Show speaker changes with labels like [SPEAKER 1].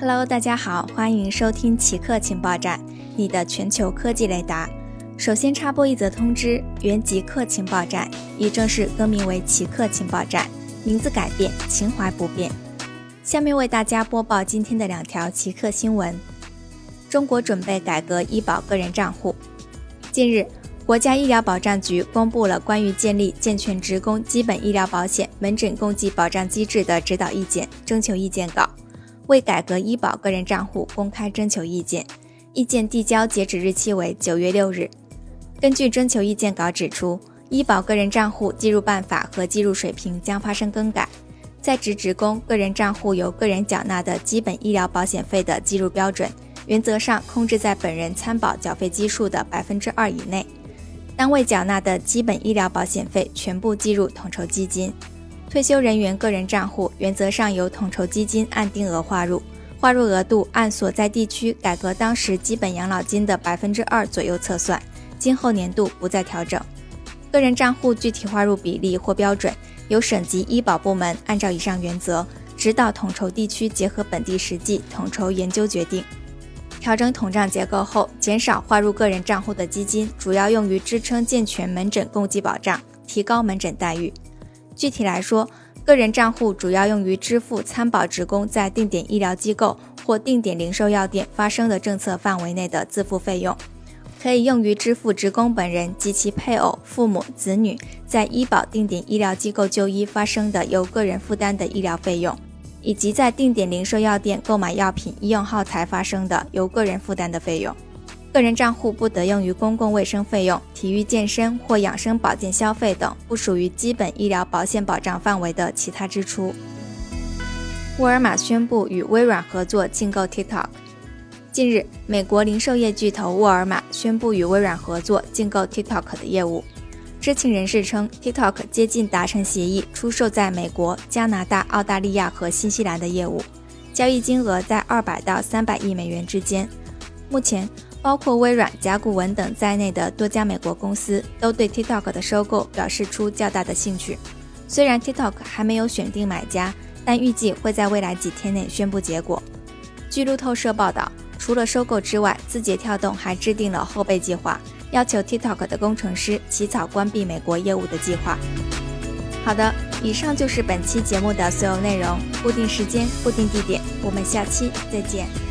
[SPEAKER 1] Hello，大家好，欢迎收听奇客情报站，你的全球科技雷达。首先插播一则通知：原极客情报站已正式更名为奇客情报站，名字改变，情怀不变。下面为大家播报今天的两条奇客新闻：中国准备改革医保个人账户。近日，国家医疗保障局公布了关于建立健全职工基本医疗保险门诊共计保障机制的指导意见征求意见稿。为改革医保个人账户公开征求意见，意见递交截止日期为九月六日。根据征求意见稿指出，医保个人账户计入办法和计入水平将发生更改，在职职工个人账户由个人缴纳的基本医疗保险费的计入标准，原则上控制在本人参保缴费基数的百分之二以内，单位缴纳的基本医疗保险费全部计入统筹基金。退休人员个人账户原则上由统筹基金按定额划入，划入额度按所在地区改革当时基本养老金的百分之二左右测算，今后年度不再调整。个人账户具体划入比例或标准，由省级医保部门按照以上原则指导统筹地区结合本地实际统筹研究决定。调整统账结构后，减少划入个人账户的基金，主要用于支撑健全门诊共济保障，提高门诊待遇。具体来说，个人账户主要用于支付参保职工在定点医疗机构或定点零售药店发生的政策范围内的自付费用，可以用于支付职工本人及其配偶、父母、子女在医保定点医疗机构就医发生的由个人负担的医疗费用，以及在定点零售药店购买药品、医用耗材发生的由个人负担的费用。个人账户不得用于公共卫生费用、体育健身或养生保健消费等不属于基本医疗保险保障范围的其他支出。沃尔玛宣布与微软合作竞购 TikTok。近日，美国零售业巨头沃尔玛宣布与微软合作竞购 TikTok 的业务。知情人士称，TikTok 接近达成协议，出售在美国、加拿大、澳大利亚和新西兰的业务，交易金额在二百到三百亿美元之间。目前。包括微软、甲骨文等在内的多家美国公司都对 TikTok 的收购表示出较大的兴趣。虽然 TikTok 还没有选定买家，但预计会在未来几天内宣布结果。据路透社报道，除了收购之外，字节跳动还制定了后备计划，要求 TikTok 的工程师起草关闭美国业务的计划。好的，以上就是本期节目的所有内容。固定时间，固定地点，我们下期再见。